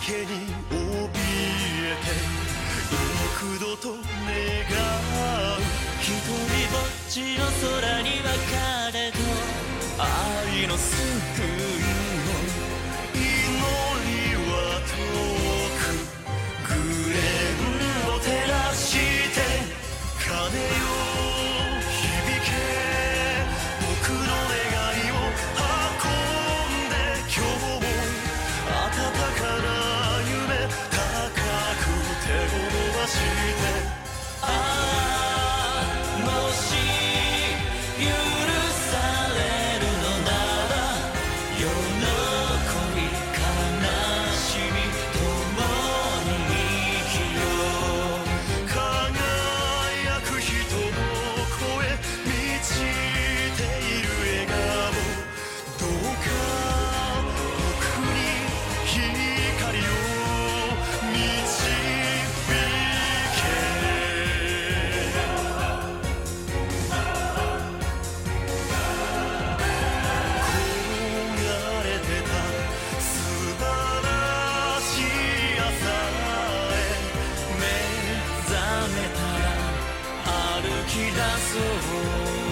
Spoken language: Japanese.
けに怯えて幾度と願う。一人ぼっちの空にはれと愛の姿き出そう